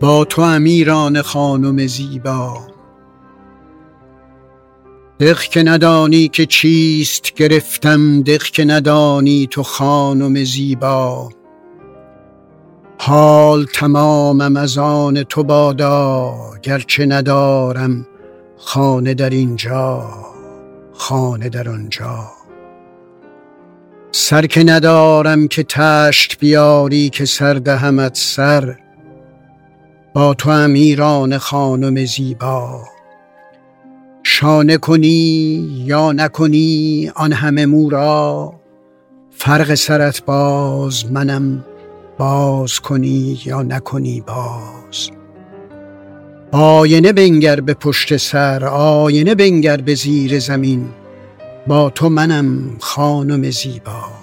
با تو امیران خانم زیبا. دق که ندانی که چیست گرفتم دق که ندانی تو خانم زیبا. حال تمامم از آن تو بادا گرچه ندارم خانه در اینجا خانه در آنجا. سر که ندارم که تشت بیاری که سر دهمت سر تو امیران خانم زیبا. شانه کنی یا نکنی آن همه مورا فرق سرت باز منم باز کنی یا نکنی باز. آینه بنگر به پشت سر آینه بنگر به زیر زمین با تو منم خانم زیبا.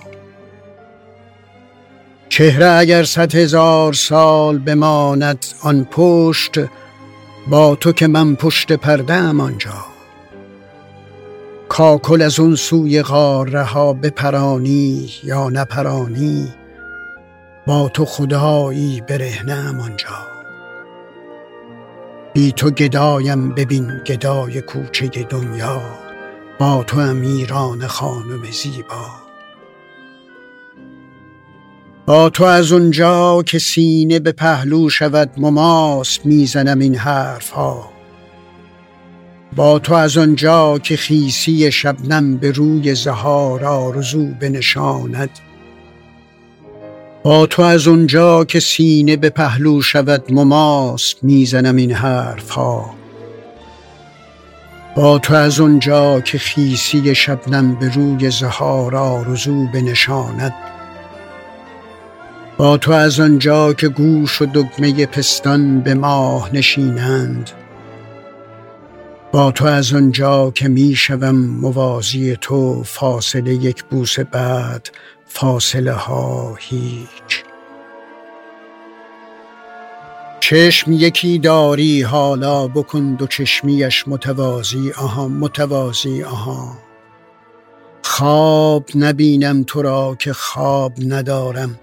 چهره اگر صد هزار سال بماند آن پشت با تو که من پشت پرده ام آنجا. کاکل از اون سوی غار رها بپرانی یا نپرانی با تو خدایی برهنه آنجا. بی تو گدایم ببین گدای کوچه دنیا با تو امیران خانم زیبا. با تو از اونجا که سینه به پهلو شود مماس می‌زنم این حرف ها با تو از آنجا که خیسی شبنم به روی زهار آرزو بنشاند. با تو از اونجا که سینه به پهلو شود مماس می‌زنم این حرف ها با تو از اونجا که خیسی شبنم به روی زهار آرزو بنشاند. با تو از آنجا که گوش و دگمه پستان به ماه نشینند. با تو از آنجا که می شوم موازی تو فاصله یک بوس بعد فاصله ها هیچ. چشم یکی داری حالا بکن دو چشمیش متوازی آها متوازی آها. خواب نبینم تو را که خواب ندارم.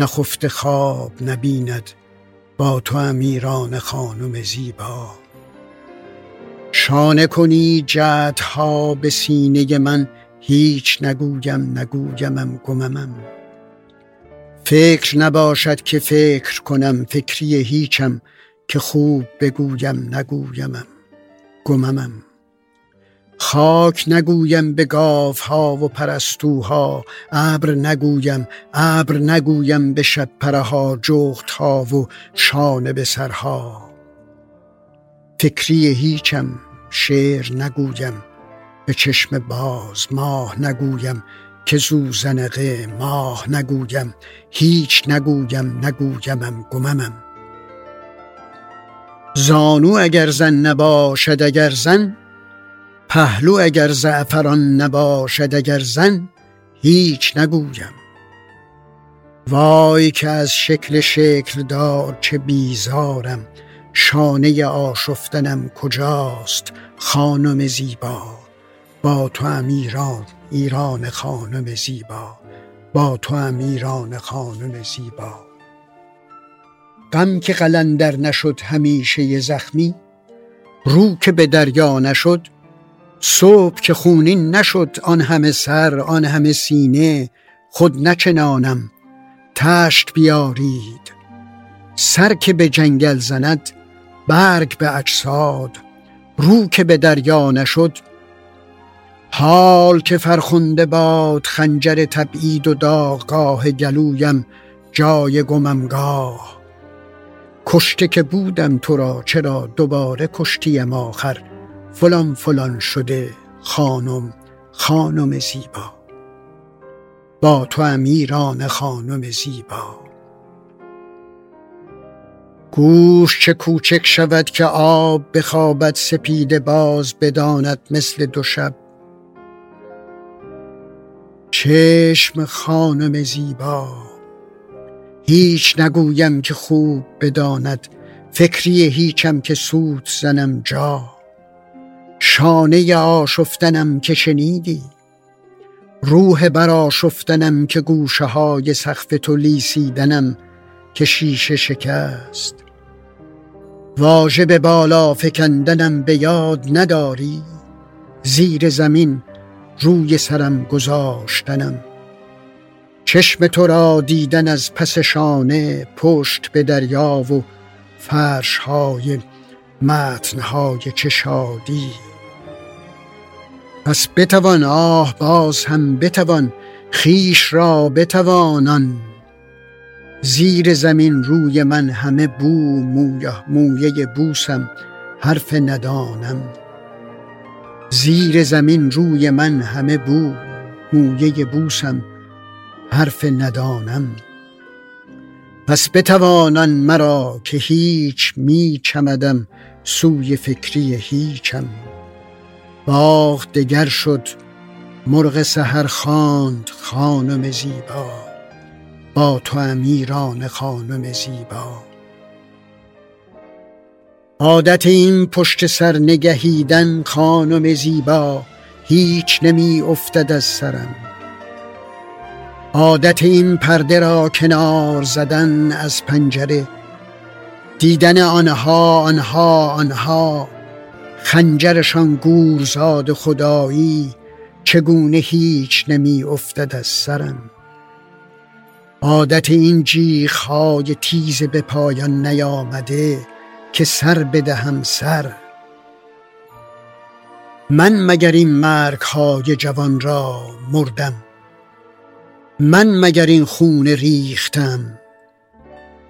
نخفت خواب نبیند با تو امیران خانم زیبا. شانه کنی جدها به سینه من هیچ نگویم نگویمم گممم. فکر نباشد که فکر کنم فکری هیچم که خوب بگویم نگویمم گممم. خاک نگویم به ها و پرستوها ابر نگویم ابر نگویم به شب پرها جغت ها و شانه به سرها. فکری هیچم شعر نگویم به چشم باز ماه نگویم که زوزنقه ماه نگویم. هیچ نگویم نگویمم گممم. زانو اگر زن نباشد اگر زن پهلو اگر زعفران نباشد اگر زن هیچ نگویم. وای که از شکل شکل دار چه بیزارم شانه آشفتنم کجاست خانم زیبا؟ با تو امیران ایران خانم زیبا. با تو امیران خانم زیبا. غم که قلندر نشد همیشه زخمی رو که به دریا نشد صبح که خونین نشد آن همه سر آن همه سینه خود نچنانم تشت بیارید. سر که به جنگل زند برگ به اجساد رو که به دریا نشد حال که فرخنده باد خنجر تبعید و داغگاه گلویم جای گممگاه. کشته که بودم تو را چرا دوباره کشتیم آخر؟ فلان فلان شده خانم خانم زیبا. با تو امیران خانم زیبا. گوش چه کوچک شود که آب بخوابد سپیده باز بداند مثل دو شب. چشم خانم زیبا. هیچ نگویم که خوب بداند فکری هیچم که سود زنم جا. شانه آشفتنم که شنیدی. روح براشفتنم که گوشه های سقف تو لیسیدنم که شیشه شکست. واژه بالا فکندنم به یاد نداری. زیر زمین روی سرم گذاشتنم. چشم تو را دیدن از پس شانه پشت به دریا و فرش های متن های چه شادی پس بتوان آه باز هم بتوان خیش را بتوانان زیر زمین روی من همه بو مویه, مویه بوسم حرف ندانم. زیر زمین روی من همه بو مویه بوسم حرف ندانم. پس بتوانان مرا که هیچ می چمدم سوی فکری هیچم. باغ دگر شد مرغ سهر خواند خانم زیبا. با تو امیران خانم زیبا. عادت این پشت سر نگهیدن خانم زیبا هیچ نمی افتد از سرم. عادت این پرده را کنار زدن از پنجره دیدن آنها آنها آنها خنجرشان گورزاد خدایی چگونه هیچ نمی افتد از سرم؟ عادت این جیخهای تیز به پایان نیامده که سر بدهم سر. من مگر این مرگ های جوان را مردم؟ من مگر این خون ریختم؟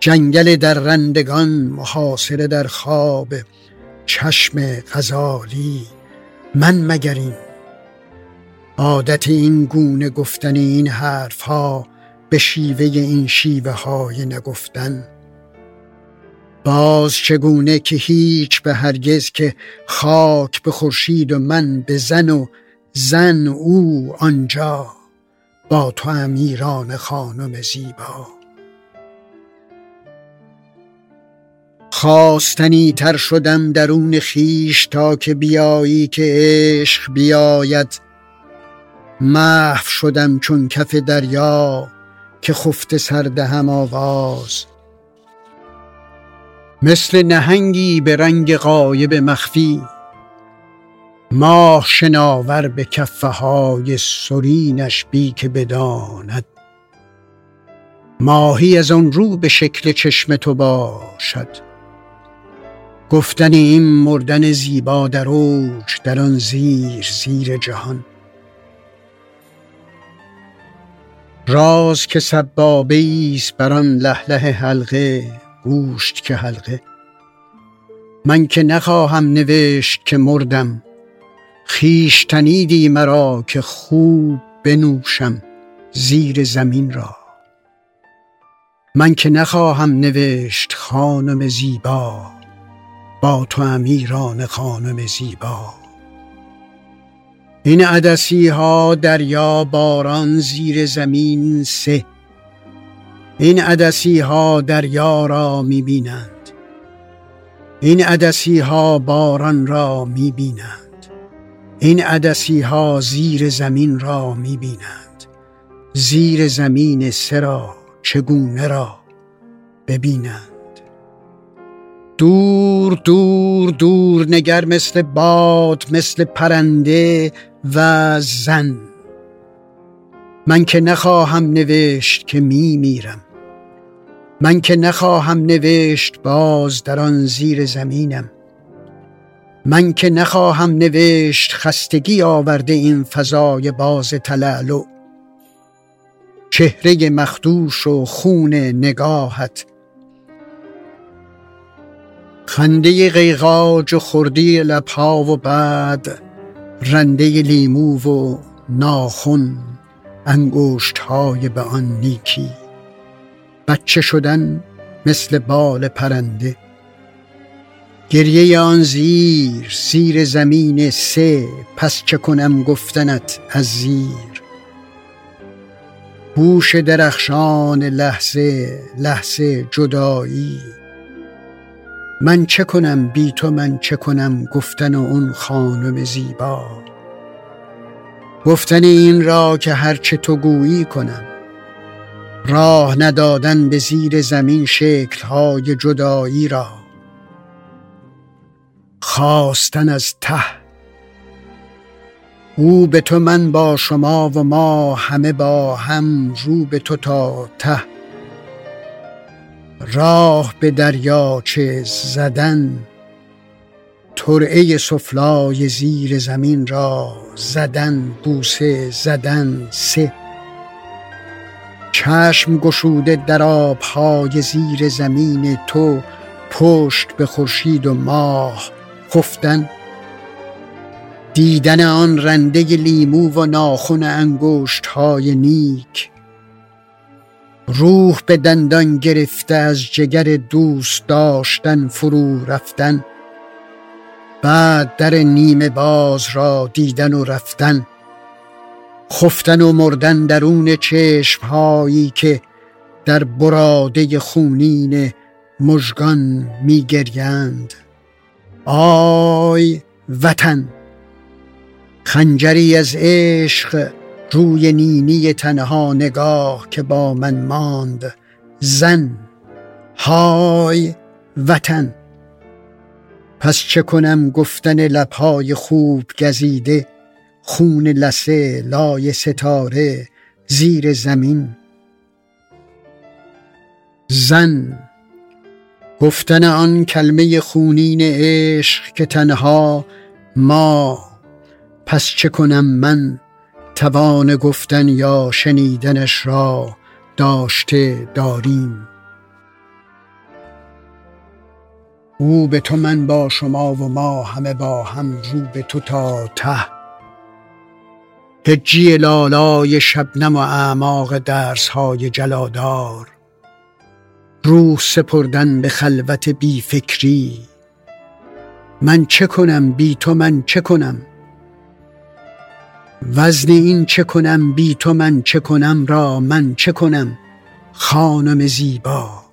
جنگل در رندگان محاصره در خواب چشم غزالی من مگر این عادت این گونه گفتن این حرف ها به شیوه این شیوه های نگفتن. باز چگونه که هیچ به هرگز که خاک به خورشید و من به زن و زن او آنجا با تو امیران خانم زیبا. خواستنی تر شدم درون خیش تا که بیایی که عشق بیاید. محو شدم چون کف دریا که خفته سردهم آواز. مثل نهنگی به رنگ قایب مخفی ماه شناور به کفه های سرینش بی که بداند. ماهی از آن رو به شکل چشم تو باشد. گفتن این مردن زیبا در اوج در آن زیر زیر جهان. راز که سبابه ایست بر آن لهله حلقه گوشت که حلقه. من که نخواهم نوشت که مردم خیشتنیدی مرا که خوب بنوشم زیر زمین را. من که نخواهم نوشت خانم زیبا با تو امیران خانم زیبا. این عدسی ها دریا باران زیر زمین سه. این عدسی ها دریا را می بینند این عدسی ها باران را می بینند این عدسی ها زیر زمین را می بینند زیر زمین سه را چگونه را ببینند؟ دور دور دور نگر مثل باد مثل پرنده و زن. من که نخواهم نوشت که می میرم. من که نخواهم نوشت باز در آن زیر زمینم. من که نخواهم نوشت خستگی آورده این فضای باز تلالو. چهره مخدوش و خون نگاهت خنده قیقاج و خردی لبها و بعد رنده لیمو و ناخن انگشت های به آن نیکی. بچه شدن مثل بال پرنده. گریه آن زیر زیر زمین سه پس چه کنم گفتنت از زیر. هوش درخشان لحظه لحظه جدایی. من چه کنم بی تو من چه کنم گفتن اون خانم زیبا. گفتن این را که هرچه تو گویی کنم. راه ندادن به زیر زمین شکلهای جدایی را. خواستن از ته. او به تو من با شما و ما همه با هم رو به تو تا ته. راه به دریاچه زدن ترعه سفلای زیر زمین را زدن بوسه زدن سه. چشم گشوده در آبهای زیر زمین تو پشت به خورشید و ماه خفتن. دیدن آن رنده لیمو و ناخن انگشت های نیک روح به دندان گرفته از جگر دوست داشتن فرو رفتن. بعد در نیمه باز را دیدن و رفتن. خفتن و مردن درون چشم هایی که در براده خونین مژگان میگریند. آی وطن خنجری از عشق روی نینی تنها نگاه که با من ماند. زن های وطن. پس چه کنم گفتن لبهای خوب گزیده خون لسه لای ستاره زیر زمین. زن گفتن آن کلمه خونین عشق که تنها ما. پس چه کنم من توان گفتن یا شنیدنش را داشته داریم. او به تو من با شما و ما همه با هم رو به تو تا ته. هجی لالای شبنم و اعماق درس های جلادار. روح سپردن به خلوت بی فکری من چه کنم بی تو من چه کنم؟ وزن این چه کنم بی تو من چه کنم را من چه کنم خانم زیبا؟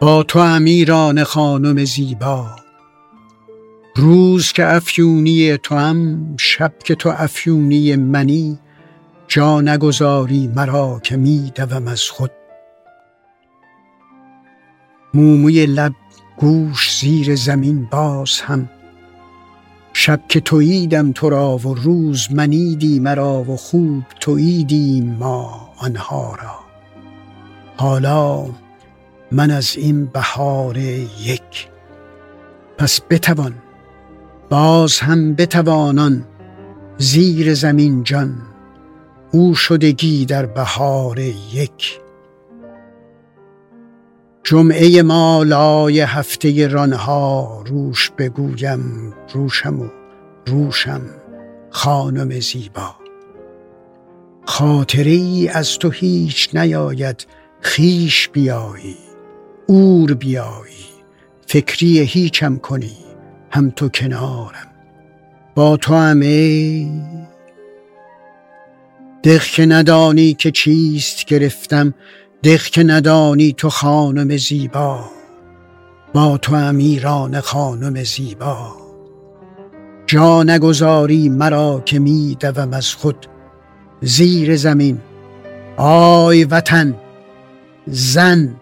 با تو امیران خانم زیبا. روز که افیونی تو هم شب که تو افیونی منی جا نگذاری مرا که می دوم از خود. موموی لب گوش زیر زمین باز هم شب که توییدم تو را و روز منیدی مرا و خوب توییدیم ما آنها را. حالا من از این بهار یک. پس بتوان باز هم بتوانان زیر زمین جان. او شدگی در بهار یک. جمعه ما لای هفته رانها روش بگویم روشم و روشم خانم زیبا. خاطره ای از تو هیچ نیاید خیش بیایی اور بیایی فکری هیچم کنی هم تو کنارم. با تو همه دخ ندانی که چیست گرفتم دخ که ندانی تو خانم زیبا با تو امیران خانم زیبا. جا نگذاری مرا که می دوم از خود زیر زمین. آی وطن زن